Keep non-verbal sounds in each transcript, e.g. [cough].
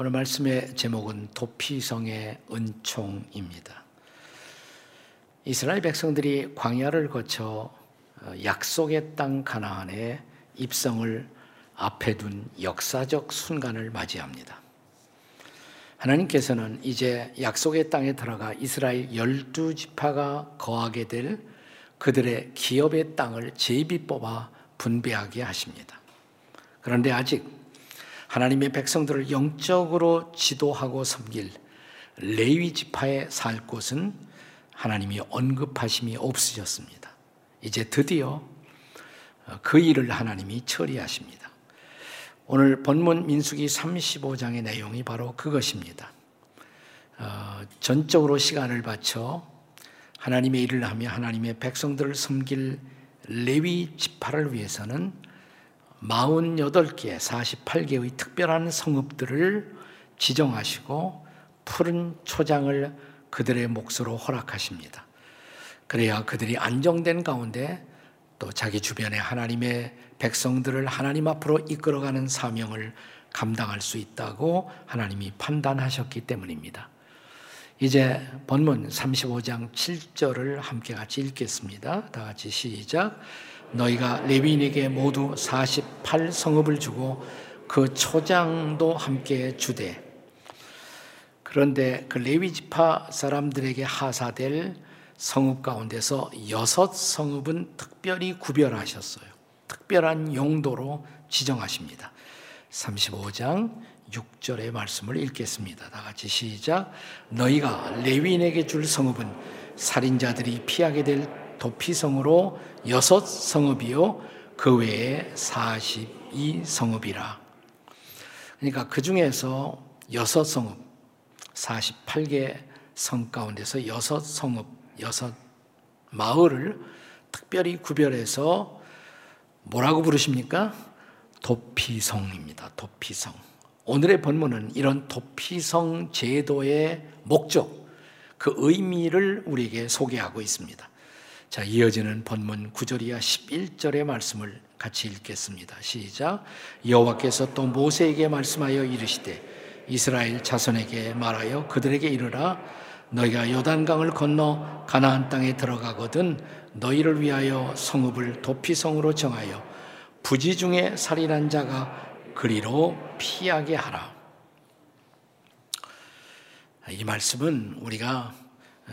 오늘 말씀의 제목은 도피성의 은총입니다. 이스라엘 백성들이 광야를 거쳐 어, 약속의 땅 가나안에 입성을 앞에 둔 역사적 순간을 맞이합니다. 하나님께서는 이제 약속의 땅에 들어가 이스라엘 열두 지파가 거하게 될 그들의 기업의 땅을 제비 뽑아 분배하게 하십니다. 그런데 아직 하나님의 백성들을 영적으로 지도하고 섬길 레위 지파에 살 곳은 하나님이 언급하심이 없으셨습니다. 이제 드디어 그 일을 하나님이 처리하십니다. 오늘 본문 민수기 35장의 내용이 바로 그것입니다. 어, 전적으로 시간을 바쳐 하나님의 일을 하며 하나님의 백성들을 섬길 레위 지파를 위해서는 48개, 48개의 특별한 성읍들을 지정하시고 푸른 초장을 그들의 몫으로 허락하십니다. 그래야 그들이 안정된 가운데 또 자기 주변에 하나님의 백성들을 하나님 앞으로 이끌어가는 사명을 감당할 수 있다고 하나님이 판단하셨기 때문입니다. 이제 본문 35장 7절을 함께 같이 읽겠습니다. 다 같이 시작. 너희가 레위인에게 모두 48 성읍을 주고 그 초장도 함께 주되 그런데 그 레위 지파 사람들에게 하사될 성읍 가운데서 여섯 성읍은 특별히 구별하셨어요. 특별한 용도로 지정하십니다. 35장 6절의 말씀을 읽겠습니다. 다 같이 시작. 너희가 레위인에게 줄 성읍은 살인자들이 피하게 될 도피성으로 여섯 성읍이요 그 외에 42성읍이라. 그러니까 그 중에서 여섯 성읍, 48개 성 가운데서 여섯 성읍, 여섯 마을을 특별히 구별해서 뭐라고 부르십니까? 도피성입니다. 도피성. 오늘의 본문은 이런 도피성 제도의 목적, 그 의미를 우리에게 소개하고 있습니다. 자, 이어지는 본문 9절 이하 11절의 말씀을 같이 읽겠습니다. 시작. 여호와께서 또 모세에게 말씀하여 이르시되 이스라엘 자손에게 말하여 그들에게 이르라 너희가 요단강을 건너 가나안 땅에 들어가거든 너희를 위하여 성읍을 도피성으로 정하여 부지 중에 살인한 자가 그리로 피하게 하라. 이 말씀은 우리가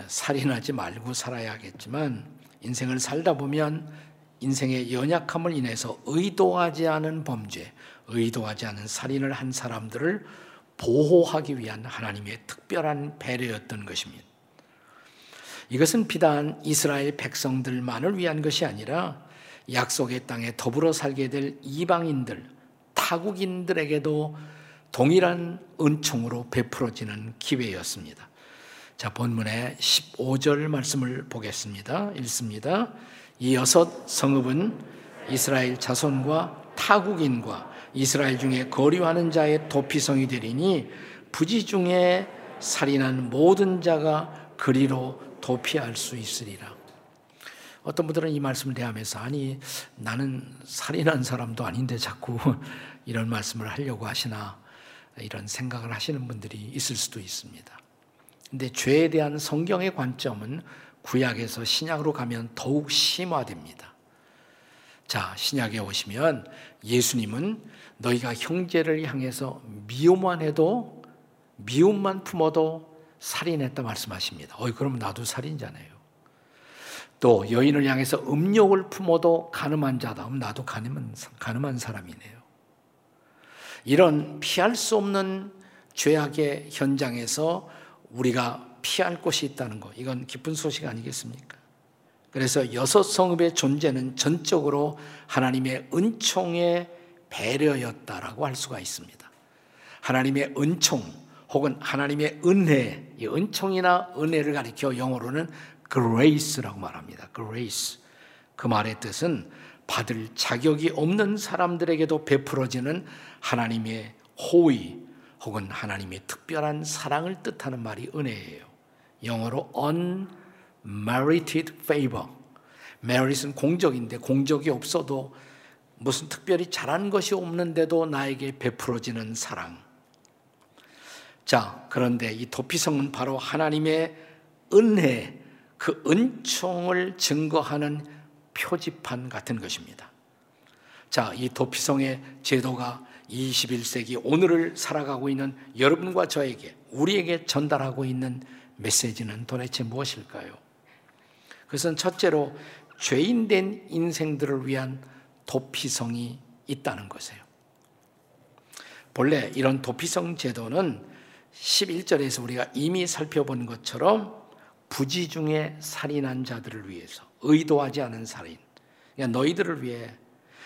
살인하지 말고 살아야 겠지만 인생을 살다 보면 인생의 연약함을 인해서 의도하지 않은 범죄, 의도하지 않은 살인을 한 사람들을 보호하기 위한 하나님의 특별한 배려였던 것입니다. 이것은 비단 이스라엘 백성들만을 위한 것이 아니라 약속의 땅에 더불어 살게 될 이방인들, 타국인들에게도 동일한 은총으로 베풀어지는 기회였습니다. 자, 본문의 15절 말씀을 보겠습니다. 읽습니다. 이 여섯 성읍은 이스라엘 자손과 타국인과 이스라엘 중에 거류하는 자의 도피성이 되리니 부지 중에 살인한 모든 자가 그리로 도피할 수 있으리라. 어떤 분들은 이 말씀을 대하면서 아니 나는 살인한 사람도 아닌데 자꾸 [laughs] 이런 말씀을 하려고 하시나 이런 생각을 하시는 분들이 있을 수도 있습니다. 근데 죄에 대한 성경의 관점은 구약에서 신약으로 가면 더욱 심화됩니다. 자, 신약에 오시면 예수님은 너희가 형제를 향해서 미움만 해도 미움만 품어도 살인했다 말씀하십니다. 어이 그럼 나도 살인자네요. 또 여인을 향해서 음욕을 품어도 가늠한 자다. 나도 가늠한, 가늠한 사람이네요. 이런 피할 수 없는 죄악의 현장에서 우리가 피할 곳이 있다는 것, 이건 기쁜 소식 아니겠습니까? 그래서 여섯 성읍의 존재는 전적으로 하나님의 은총의 배려였다라고 할 수가 있습니다. 하나님의 은총 혹은 하나님의 은혜, 이 은총이나 은혜를 가리켜 영어로는 grace라고 말합니다. grace. 그 말의 뜻은 받을 자격이 없는 사람들에게도 베풀어지는 하나님의 호의, 혹은 하나님의 특별한 사랑을 뜻하는 말이 은혜예요. 영어로 unmerited favor. merit은 공적인데 공적이 없어도 무슨 특별히 잘한 것이 없는데도 나에게 베풀어지는 사랑. 자, 그런데 이 도피성은 바로 하나님의 은혜, 그 은총을 증거하는 표지판 같은 것입니다. 자, 이 도피성의 제도가 21세기 오늘을 살아가고 있는 여러분과 저에게, 우리에게 전달하고 있는 메시지는 도대체 무엇일까요? 그것은 첫째로 죄인된 인생들을 위한 도피성이 있다는 것이에요. 본래 이런 도피성 제도는 11절에서 우리가 이미 살펴본 것처럼 부지 중에 살인한 자들을 위해서 의도하지 않은 살인, 그러니까 너희들을 위해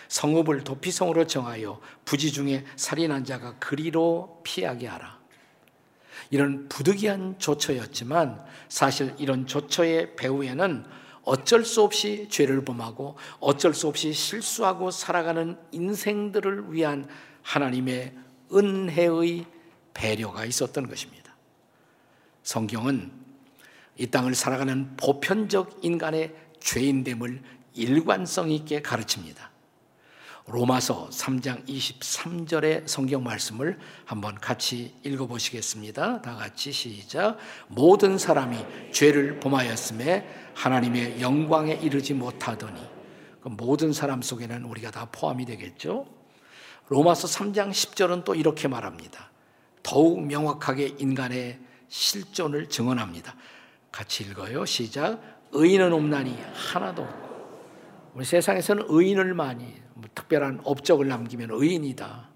성읍을 도피성으로 정하여 부지 중에 살인한 자가 그리로 피하게 하라. 이런 부득이한 조처였지만 사실 이런 조처의 배후에는 어쩔 수 없이 죄를 범하고 어쩔 수 없이 실수하고 살아가는 인생들을 위한 하나님의 은혜의 배려가 있었던 것입니다. 성경은 이 땅을 살아가는 보편적 인간의 죄인됨을 일관성 있게 가르칩니다. 로마서 3장 23절의 성경 말씀을 한번 같이 읽어보시겠습니다. 다 같이 시작. 모든 사람이 죄를 범하였음에 하나님의 영광에 이르지 못하더니 그 모든 사람 속에는 우리가 다 포함이 되겠죠. 로마서 3장 10절은 또 이렇게 말합니다. 더욱 명확하게 인간의 실존을 증언합니다. 같이 읽어요. 시작. 의인은 없나니 하나도 없고. 우리 세상에서는 의인을 많이 뭐 특별한 업적을 남기면 의인이다.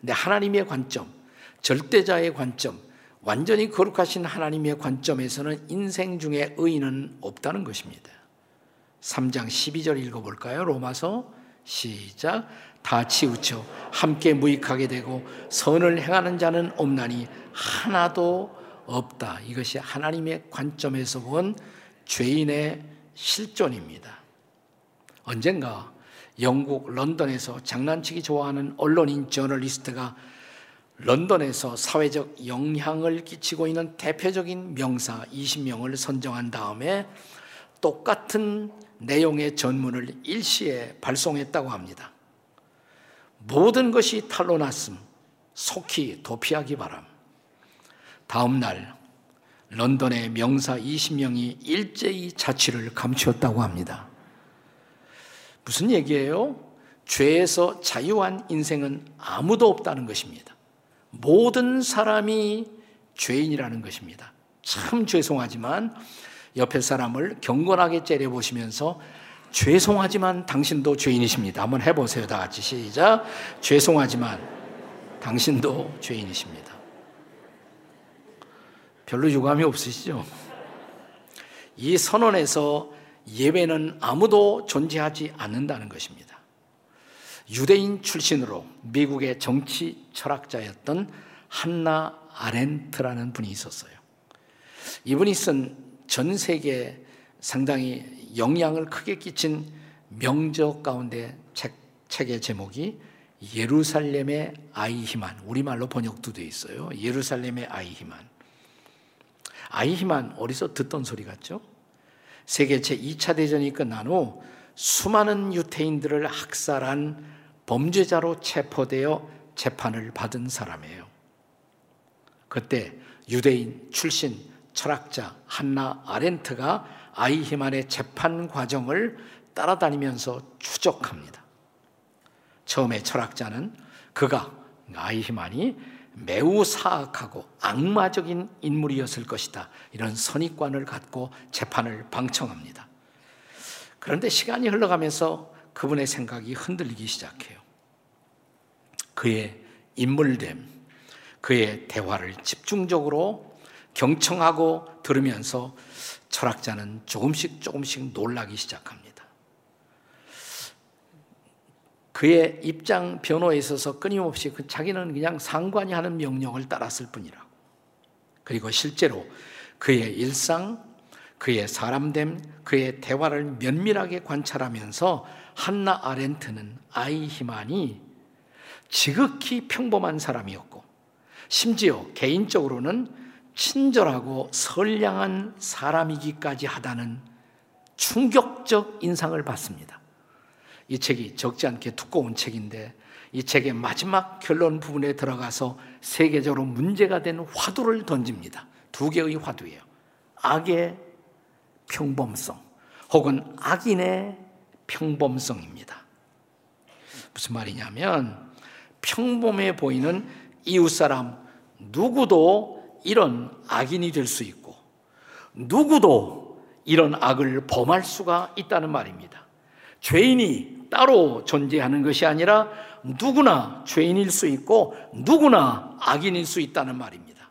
근데 하나님의 관점, 절대자의 관점, 완전히 거룩하신 하나님의 관점에서는 인생 중에 의인은 없다는 것입니다. 3장 12절 읽어볼까요? 로마서 시작. 다 치우쳐 함께 무익하게 되고 선을 행하는 자는 없나니 하나도 없다. 이것이 하나님의 관점에서 본 죄인의 실존입니다. 언젠가 영국 런던에서 장난치기 좋아하는 언론인 저널리스트가 런던에서 사회적 영향을 끼치고 있는 대표적인 명사 20명을 선정한 다음에 똑같은 내용의 전문을 일시에 발송했다고 합니다. 모든 것이 탈로 났음, 속히 도피하기 바람. 다음 날 런던의 명사 20명이 일제히 자취를 감추었다고 합니다. 무슨 얘기예요? 죄에서 자유한 인생은 아무도 없다는 것입니다. 모든 사람이 죄인이라는 것입니다. 참 죄송하지만 옆에 사람을 경건하게 째려보시면서 죄송하지만 당신도 죄인이십니다. 한번 해보세요. 다 같이 시작. 죄송하지만 당신도 죄인이십니다. 별로 유감이 없으시죠? 이 선언에서 예배는 아무도 존재하지 않는다는 것입니다. 유대인 출신으로 미국의 정치 철학자였던 한나 아렌트라는 분이 있었어요. 이분이 쓴 전 세계 상당히 영향을 크게 끼친 명적 가운데 책, 책의 제목이 예루살렘의 아이히만 우리말로 번역도 되어 있어요. 예루살렘의 아이히만 아이히만 어디서 듣던 소리 같죠? 세계 제2차 대전이 끝난 후 수많은 유태인들을 학살한 범죄자로 체포되어 재판을 받은 사람이에요. 그때 유대인 출신 철학자 한나 아렌트가 아이히만의 재판 과정을 따라다니면서 추적합니다. 처음에 철학자는 그가 아이히만이 매우 사악하고 악마적인 인물이었을 것이다. 이런 선입관을 갖고 재판을 방청합니다. 그런데 시간이 흘러가면서 그분의 생각이 흔들리기 시작해요. 그의 인물됨, 그의 대화를 집중적으로 경청하고 들으면서 철학자는 조금씩 조금씩 놀라기 시작합니다. 그의 입장 변호에 있어서 끊임없이 그 자기는 그냥 상관이 하는 명령을 따랐을 뿐이라고. 그리고 실제로 그의 일상, 그의 사람됨, 그의 대화를 면밀하게 관찰하면서 한나 아렌트는 아이히만이 지극히 평범한 사람이었고 심지어 개인적으로는 친절하고 선량한 사람이기까지 하다는 충격적 인상을 받습니다. 이 책이 적지 않게 두꺼운 책인데 이 책의 마지막 결론 부분에 들어가서 세계적으로 문제가 된 화두를 던집니다. 두 개의 화두예요. 악의 평범성 혹은 악인의 평범성입니다. 무슨 말이냐면 평범해 보이는 이웃 사람 누구도 이런 악인이 될 수 있고 누구도 이런 악을 범할 수가 있다는 말입니다. 죄인이 따로 존재하는 것이 아니라 누구나 죄인일 수 있고 누구나 악인일 수 있다는 말입니다.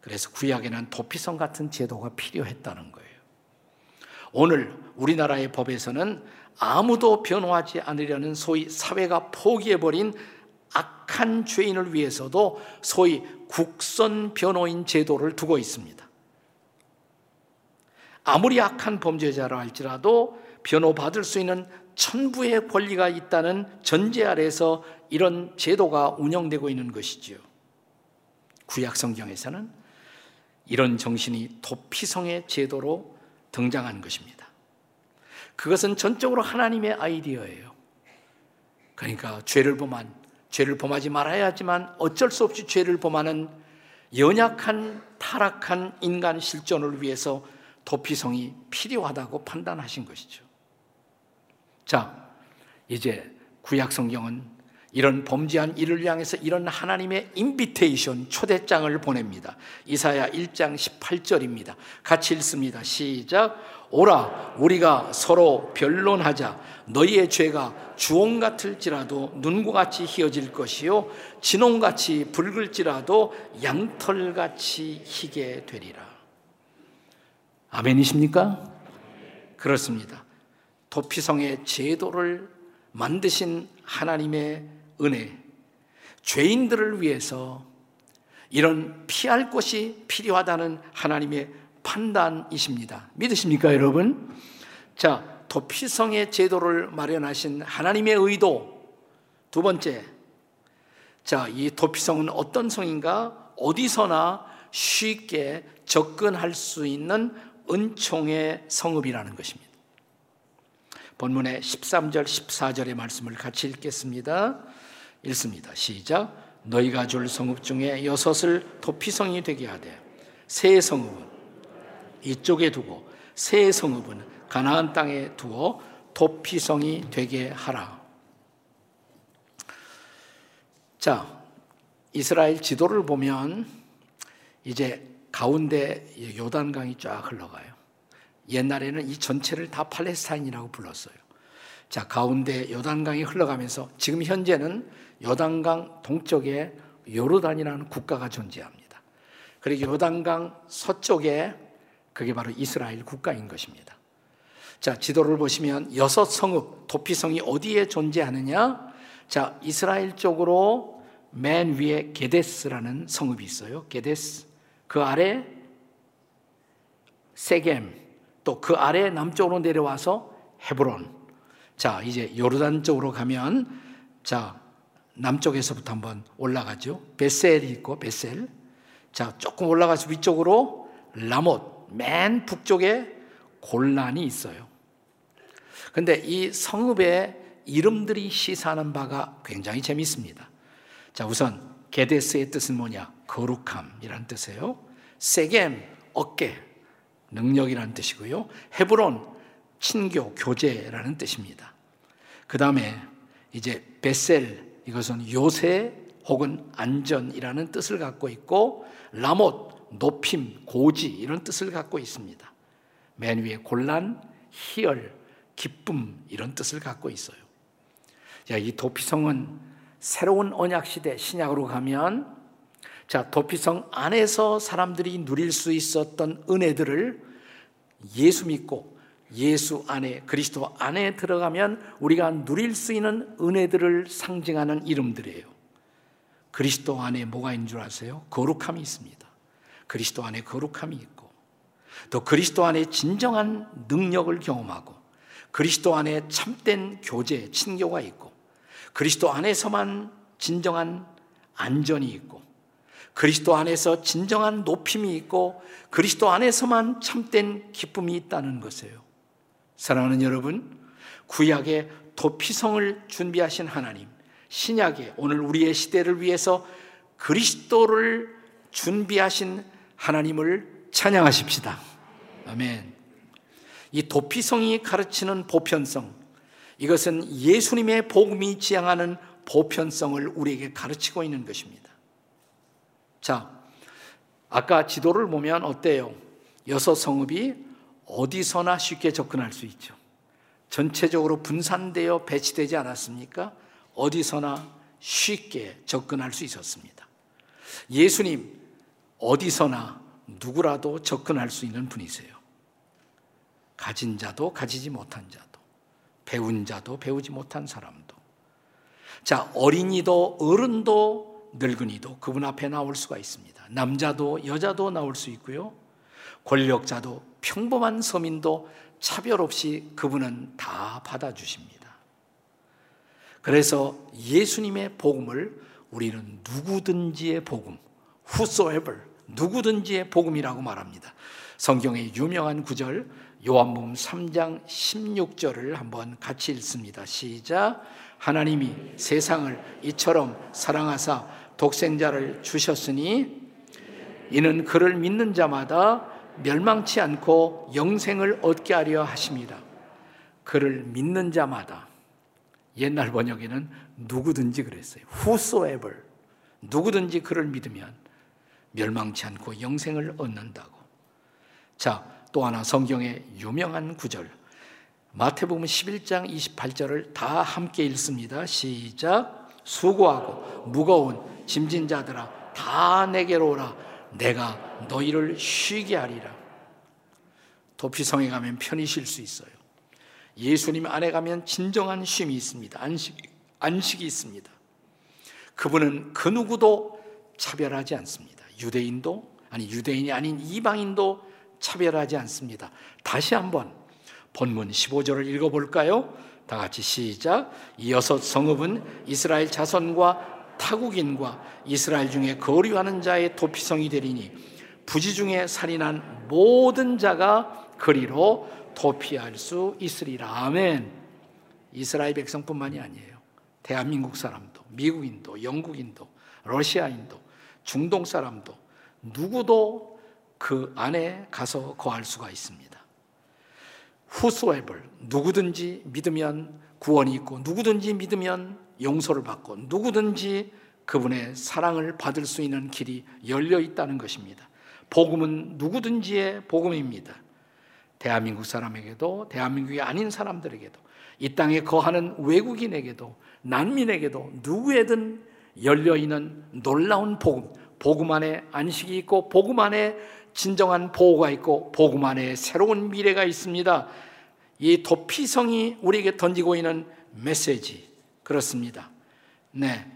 그래서 구약에는 도피성 같은 제도가 필요했다는 거예요. 오늘 우리나라의 법에서는 아무도 변호하지 않으려는 소위 사회가 포기해버린 악한 죄인을 위해서도 소위 국선 변호인 제도를 두고 있습니다. 아무리 악한 범죄자라 할지라도 변호받을 수 있는 천부의 권리가 있다는 전제 아래서 이런 제도가 운영되고 있는 것이지요. 구약 성경에서는 이런 정신이 도피성의 제도로 등장한 것입니다. 그것은 전적으로 하나님의 아이디어예요. 그러니까 죄를 범한 죄를 범하지 말아야 하지만 어쩔 수 없이 죄를 범하는 연약한 타락한 인간 실존을 위해서 도피성이 필요하다고 판단하신 것이죠. 자, 이제 구약 성경은 이런 범죄한 이를 향해서 이런 하나님의 인비테이션 초대장을 보냅니다. 이사야 1장 18절입니다. 같이 읽습니다. 시작. 오라 우리가 서로 변론하자 너희의 죄가 주홍 같을지라도 눈과 같이 희어질 것이요 진홍 같이 붉을지라도 양털 같이 희게 되리라. 아멘이십니까? 그렇습니다. 도피성의 제도를 만드신 하나님의 은혜, 죄인들을 위해서 이런 피할 것이 필요하다는 하나님의 판단이십니다. 믿으십니까, 여러분? 자, 도피성의 제도를 마련하신 하나님의 의도. 두 번째. 자, 이 도피성은 어떤 성인가? 어디서나 쉽게 접근할 수 있는 은총의 성읍이라는 것입니다. 본문의 13절, 14절의 말씀을 같이 읽겠습니다. 읽습니다. 시작. 너희가 줄 성읍 중에 여섯을 도피성이 되게 하되 새 성읍은 이쪽에 두고 새 성읍은 가나안 땅에 두어 도피성이 되게 하라. 자, 이스라엘 지도를 보면 이제 가운데 요단강이 쫙 흘러가요. 옛날에는 이 전체를 다 팔레스타인이라고 불렀어요. 자, 가운데 요단강이 흘러가면서 지금 현재는 요단강 동쪽에 요르단이라는 국가가 존재합니다. 그리고 요단강 서쪽에 그게 바로 이스라엘 국가인 것입니다. 자, 지도를 보시면 여섯 성읍, 도피성이 어디에 존재하느냐? 자, 이스라엘 쪽으로 맨 위에 게데스라는 성읍이 있어요. 게데스. 그 아래 세겜, 또 그 아래 남쪽으로 내려와서 헤브론. 자, 이제 요르단 쪽으로 가면 자, 남쪽에서부터 한번 올라가죠. 베셀이 있고 베셀. 자, 조금 올라가서 위쪽으로 라못, 맨 북쪽에 골란이 있어요. 근데 이 성읍의 이름들이 시사하는 바가 굉장히 재미있습니다. 자, 우선 게데스의 뜻은 뭐냐? 거룩함이라는 뜻이에요. 세겜, 어깨, 능력이라는 뜻이고요. 헤브론, 친교, 교제라는 뜻입니다. 그 다음에 이제 베셀, 이것은 요새 혹은 안전이라는 뜻을 갖고 있고, 라못, 높임, 고지 이런 뜻을 갖고 있습니다. 맨 위에 곤란, 희열, 기쁨 이런 뜻을 갖고 있어요. 자, 이 도피성은 새로운 언약 시대 신약으로 가면 자, 도피성 안에서 사람들이 누릴 수 있었던 은혜들을 예수 믿고 예수 안에 그리스도 안에 들어가면 우리가 누릴 수 있는 은혜들을 상징하는 이름들이에요. 그리스도 안에 뭐가 있는 줄 아세요? 거룩함이 있습니다. 그리스도 안에 거룩함이 있고 또 그리스도 안에 진정한 능력을 경험하고 그리스도 안에 참된 교제, 친교가 있고 그리스도 안에서만 진정한 안전이 있고 그리스도 안에서 진정한 높임이 있고 그리스도 안에서만 참된 기쁨이 있다는 것이에요. 사랑하는 여러분, 구약의 도피성을 준비하신 하나님, 신약에 오늘 우리의 시대를 위해서 그리스도를 준비하신 하나님을 찬양하십시다. 아멘. 이 도피성이 가르치는 보편성, 이것은 예수님의 복음이 지향하는 보편성을 우리에게 가르치고 있는 것입니다. 자, 아까 지도를 보면 어때요? 여섯 성읍이 어디서나 쉽게 접근할 수 있죠. 전체적으로 분산되어 배치되지 않았습니까? 어디서나 쉽게 접근할 수 있었습니다. 예수님, 어디서나 누구라도 접근할 수 있는 분이세요. 가진 자도 가지지 못한 자도, 배운 자도 배우지 못한 사람도. 자, 어린이도 어른도 늙은이도 그분 앞에 나올 수가 있습니다. 남자도 여자도 나올 수 있고요. 권력자도 평범한 서민도 차별 없이 그분은 다 받아주십니다. 그래서 예수님의 복음을 우리는 누구든지의 복음, whosoever, 누구든지의 복음이라고 말합니다. 성경의 유명한 구절, 요한복음 3장 16절을 한번 같이 읽습니다. 시작. 하나님이 세상을 이처럼 사랑하사 독생자를 주셨으니 이는 그를 믿는 자마다 멸망치 않고 영생을 얻게 하려 하십니다. 그를 믿는 자마다 옛날 번역에는 누구든지 그랬어요. whosoever 누구든지 그를 믿으면 멸망치 않고 영생을 얻는다고. 자, 또 하나 성경의 유명한 구절. 마태복음 11장 28절을 다 함께 읽습니다. 시작. 수고하고 무거운 짐진 자들아 다 내게로 오라. 내가 너희를 쉬게 하리라. 도피성에 가면 편히 쉴 수 있어요. 예수님 안에 가면 진정한 쉼이 있습니다. 안식, 안식이 있습니다. 그분은 그 누구도 차별하지 않습니다. 유대인도, 아니, 유대인이 아닌 이방인도 차별하지 않습니다. 다시 한번 본문 15절을 읽어 볼까요? 다 같이 시작. 이 여섯 성읍은 이스라엘 자손과 타국인과 이스라엘 중에 거류하는 자의 도피성이 되리니 부지 중에 살인한 모든 자가 그리로 도피할 수 있으리라. 아멘. 이스라엘 백성뿐만이 아니에요. 대한민국 사람도, 미국인도, 영국인도, 러시아인도, 중동 사람도 누구도 그 안에 가서 거할 수가 있습니다. Whosoever 누구든지 믿으면 구원이 있고 누구든지 믿으면 용서를 받고 누구든지 그분의 사랑을 받을 수 있는 길이 열려 있다는 것입니다. 복음은 누구든지의 복음입니다. 대한민국 사람에게도 대한민국이 아닌 사람들에게도 이 땅에 거하는 외국인에게도 난민에게도 누구에든 열려 있는 놀라운 복음, 복음 안에 안식이 있고 복음 안에 진정한 보호가 있고 안에 새로운 미래가 있습니다. 이 도피성이 우리에게 던지고 있는 메시지 그렇습니다. 네.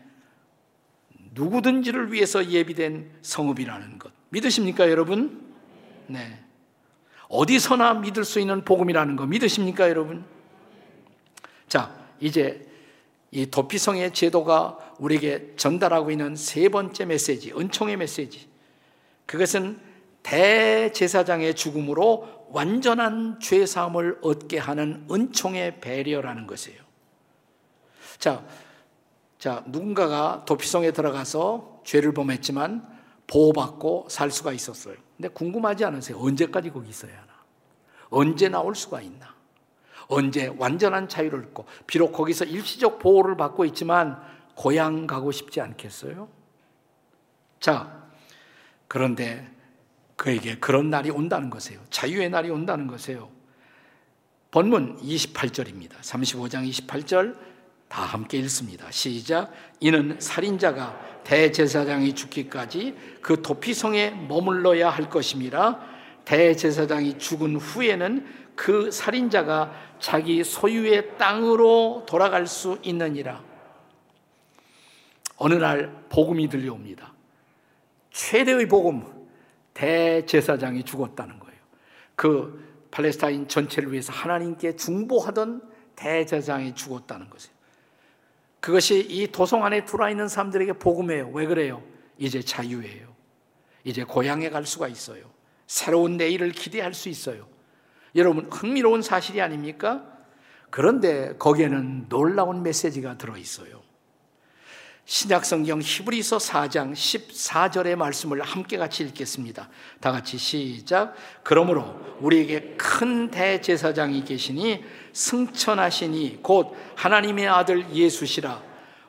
누구든지를 위해서 예비된 성읍이라는 것. 믿으십니까, 여러분? 네. 어디서나 믿을 수 있는 복음이라는 거 믿으십니까, 여러분? 자, 이제 이 도피성의 제도가 우리에게 전달하고 있는 세 번째 메시지, 은총의 메시지. 그것은 대제사장의 죽음으로 완전한 죄 사함을 얻게 하는 은총의 배려라는 것이에요. 자, 자, 누군가가 도피성에 들어가서 죄를 범했지만 보호받고 살 수가 있었어요. 근데 궁금하지 않으세요? 언제까지 거기 있어야 하나? 언제 나올 수가 있나? 언제 완전한 자유를 얻고 비록 거기서 일시적 보호를 받고 있지만 고향 가고 싶지 않겠어요? 자, 그런데 그에게 그런 날이 온다는 것이에요. 자유의 날이 온다는 것이에요. 본문 28절입니다. 35장 28절 다 함께 읽습니다. 시작. 이는 살인자가 대제사장이 죽기까지 그 도피성에 머물러야 할 것임이라 대제사장이 죽은 후에는 그 살인자가 자기 소유의 땅으로 돌아갈 수 있느니라. 어느 날 복음이 들려옵니다. 최대의 복음, 대제사장이 죽었다는 거예요. 그 팔레스타인 전체를 위해서 하나님께 중보하던 대제사장이 죽었다는 것이에요. 그것이 이 도성 안에 들어와 있는 사람들에게 복음이에요. 왜 그래요? 이제 자유예요. 이제 고향에 갈 수가 있어요. 새로운 내일을 기대할 수 있어요. 여러분, 흥미로운 사실이 아닙니까? 그런데 거기에는 놀라운 메시지가 들어 있어요. 신약성경 히브리서 4장 14절의 말씀을 함께 같이 읽겠습니다. 다 같이 시작. 그러므로 우리에게 큰 대제사장이 계시니 승천하시니 곧 하나님의 아들 예수시라.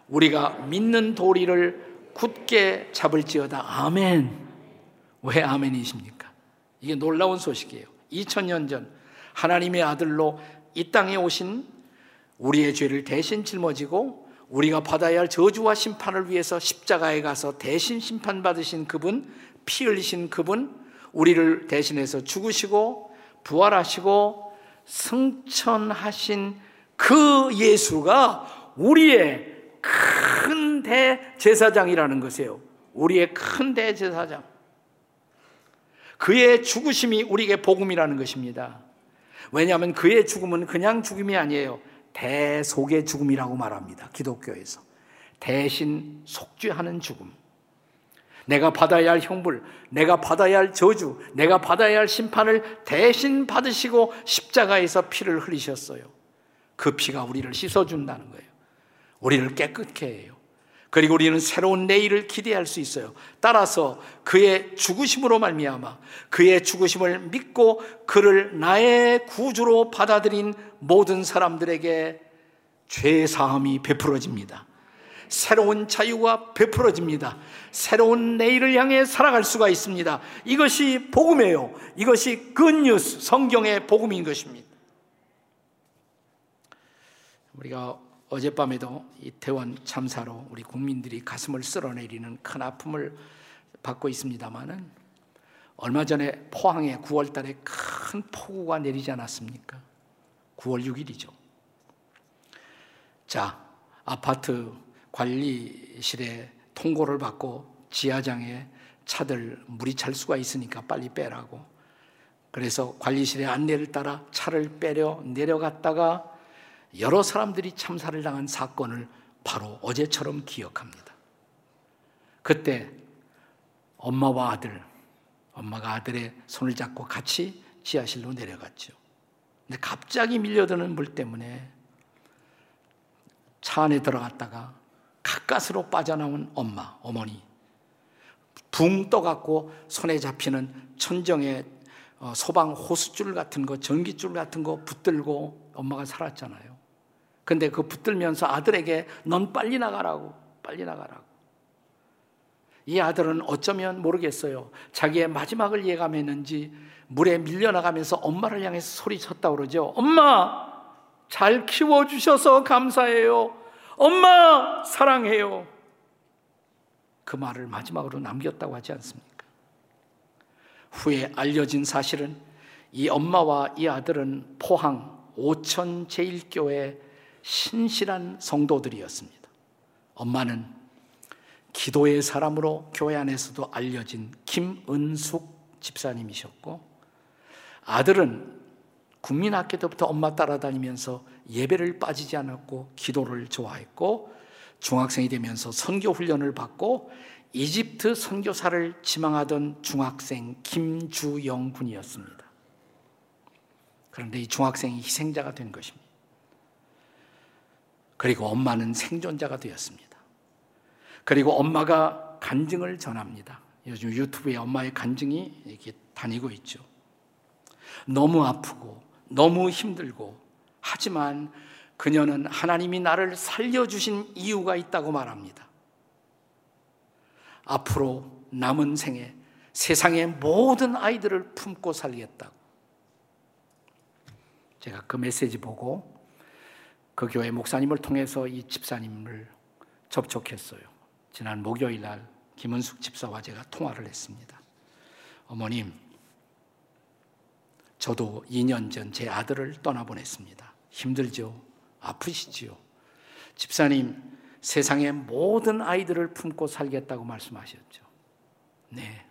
우리가 믿는 도리를 굳게 잡을지어다. 아멘. 왜 아멘이십니까? 이게 놀라운 소식이에요. 2000년 전 하나님의 아들로 이 땅에 오신 우리의 죄를 대신 짊어지고 우리가 받아야 할 저주와 심판을 위해서 십자가에 가서 대신 심판받으신 그분, 피 흘리신 그분, 우리를 대신해서 죽으시고 부활하시고 승천하신 그 예수가 우리의 큰 대제사장이라는 것이에요. 우리의 큰 대제사장. 그의 죽으심이 우리에게 복음이라는 것입니다. 왜냐하면 그의 죽음은 그냥 죽음이 아니에요. 대속의 죽음이라고 말합니다. 기독교에서. 대신 속죄하는 죽음. 내가 받아야 할 형벌, 내가 받아야 할 저주, 내가 받아야 할 심판을 대신 받으시고 십자가에서 피를 흘리셨어요. 그 피가 우리를 씻어준다는 거예요. 우리를 깨끗게 해요. 그리고 우리는 새로운 내일을 기대할 수 있어요. 따라서 그의 죽으심으로 말미암아 그의 죽으심을 믿고 그를 나의 구주로 받아들인 모든 사람들에게 죄 사함이 베풀어집니다. 새로운 자유가 베풀어집니다. 새로운 내일을 향해 살아갈 수가 있습니다. 이것이 복음이에요. 이것이 굿뉴스, 성경의 복음인 것입니다. 우리가 어젯밤에도 이태원 참사로 우리 국민들이 가슴을 쓸어내리는 큰 아픔을 받고 있습니다만은 얼마 전에 포항에 9월 달에 큰 폭우가 내리지 않았습니까? 9월 6일이죠. 자, 아파트 관리실에 통고를 받고 지하장에 차들 물이 찰 수가 있으니까 빨리 빼라고. 그래서 관리실의 안내를 따라 차를 빼려 내려갔다가 여러 사람들이 참사를 당한 사건을 바로 어제처럼 기억합니다. 그때 엄마와 아들, 엄마가 아들의 손을 잡고 같이 지하실로 내려갔죠. 근데 갑자기 밀려드는 물 때문에 차 안에 들어갔다가 가까스로 빠져나온 엄마, 어머니. 붕 떠갖고 손에 잡히는 천정의 어, 소방 호수줄 같은 거, 전기줄 같은 거 붙들고 엄마가 살았잖아요. 근데 그 붙들면서 아들에게 넌 빨리 나가라고, 빨리 나가라고. 이 아들은 어쩌면 모르겠어요. 자기의 마지막을 예감했는지 물에 밀려나가면서 엄마를 향해서 소리쳤다 그러죠. 엄마, 잘 키워주셔서 감사해요. 엄마, 사랑해요. 그 말을 마지막으로 남겼다고 하지 않습니까? 후에 알려진 사실은 이 엄마와 이 아들은 포항 오천 제일교회 신실한 성도들이었습니다. 엄마는 기도의 사람으로 교회 안에서도 알려진 김은숙 집사님이셨고 아들은 국민학교 때부터 엄마 따라다니면서 예배를 빠지지 않았고 기도를 좋아했고 중학생이 되면서 선교 훈련을 받고 이집트 선교사를 지망하던 중학생 김주영 군이었습니다. 그런데 이 중학생이 희생자가 된 것입니다. 그리고 엄마는 생존자가 되었습니다. 그리고 엄마가 간증을 전합니다. 요즘 유튜브에 엄마의 간증이 이렇게 다니고 있죠. 너무 아프고 너무 힘들고 하지만 그녀는 하나님이 나를 살려주신 이유가 있다고 말합니다. 앞으로 남은 생에 세상의 모든 아이들을 품고 살겠다고. 제가 그 메시지 보고 그 교회 목사님을 통해서 이 집사님을 접촉했어요. 지난 목요일 날 김은숙 집사와 제가 통화를 했습니다. 어머님, 저도 2년 전 제 아들을 떠나보냈습니다. 힘들죠? 아프시지요? 집사님, 세상의 모든 아이들을 품고 살겠다고 말씀하셨죠. 네.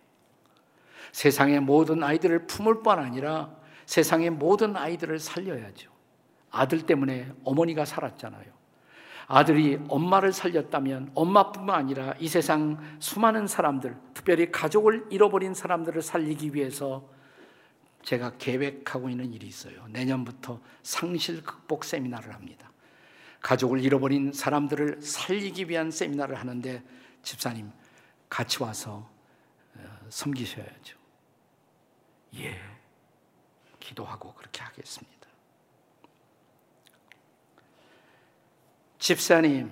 세상의 모든 아이들을 품을 뿐 아니라 세상의 모든 아이들을 살려야죠. 아들 때문에 어머니가 살았잖아요. 아들이 엄마를 살렸다면 엄마뿐만 아니라 이 세상 수많은 사람들, 특별히 가족을 잃어버린 사람들을 살리기 위해서 제가 계획하고 있는 일이 있어요. 내년부터 상실 극복 세미나를 합니다. 가족을 잃어버린 사람들을 살리기 위한 세미나를 하는데 집사님 같이 와서 어, 섬기셔야죠. 예. 기도하고 그렇게 하겠습니다. 집사님,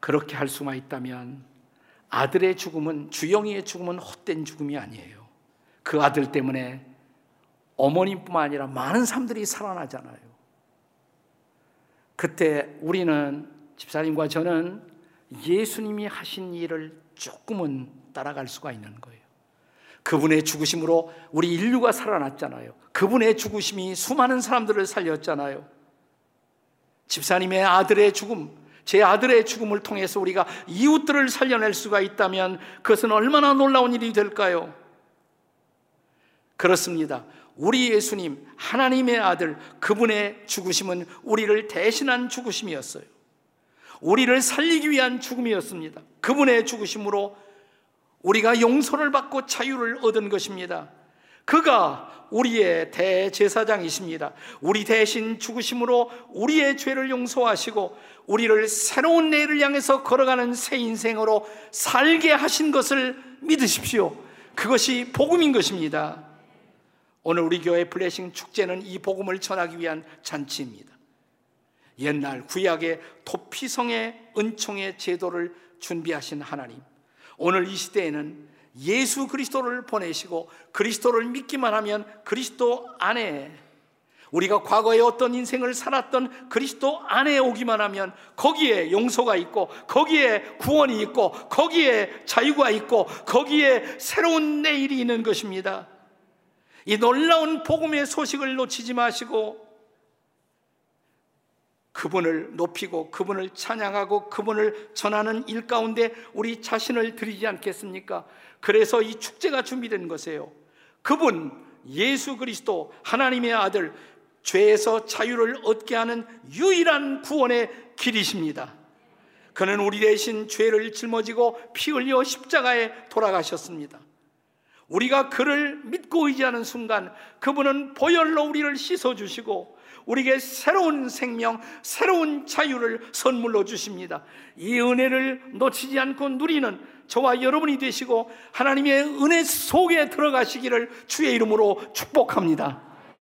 그렇게 할 수만 있다면 아들의 죽음은, 주영이의 죽음은 헛된 죽음이 아니에요. 그 아들 때문에 어머님뿐만 아니라 많은 사람들이 살아나잖아요. 그때 우리는, 집사님과 저는 예수님이 하신 일을 조금은 따라갈 수가 있는 거예요. 그분의 죽으심으로 우리 인류가 살아났잖아요. 그분의 죽으심이 수많은 사람들을 살렸잖아요. 집사님의 아들의 죽음, 제 아들의 죽음을 통해서 우리가 이웃들을 살려낼 수가 있다면 그것은 얼마나 놀라운 일이 될까요? 그렇습니다. 우리 예수님, 하나님의 아들, 그분의 죽으심은 우리를 대신한 죽으심이었어요. 우리를 살리기 위한 죽음이었습니다. 그분의 죽으심으로 우리가 용서를 받고 자유를 얻은 것입니다. 그가 우리의 대제사장이십니다. 우리 대신 죽으심으로 우리의 죄를 용서하시고 우리를 새로운 내일을 향해서 걸어가는 새 인생으로 살게 하신 것을 믿으십시오. 그것이 복음인 것입니다. 오늘 우리 교회 블레싱 축제는 이 복음을 전하기 위한 잔치입니다. 옛날 구약의 도피성의 은총의 제도를 준비하신 하나님. 오늘 이 시대에는 예수 그리스도를 보내시고 그리스도를 믿기만 하면 그리스도 안에 우리가 과거에 어떤 인생을 살았던 그리스도 안에 오기만 하면 거기에 용서가 있고 거기에 구원이 있고 거기에 자유가 있고 거기에 새로운 내일이 있는 것입니다. 이 놀라운 복음의 소식을 놓치지 마시고 그분을 높이고 그분을 찬양하고 그분을 전하는 일 가운데 우리 자신을 드리지 않겠습니까? 그래서 이 축제가 준비된 것이에요. 그분 예수 그리스도 하나님의 아들 죄에서 자유를 얻게 하는 유일한 구원의 길이십니다. 그는 우리 대신 죄를 짊어지고 피 흘려 십자가에 돌아가셨습니다. 우리가 그를 믿고 의지하는 순간 그분은 보혈로 우리를 씻어 주시고 우리에게 새로운 생명, 새로운 자유를 선물로 주십니다. 이 은혜를 놓치지 않고 누리는 저와 여러분이 되시고 하나님의 은혜 속에 들어가시기를 주의 이름으로 축복합니다.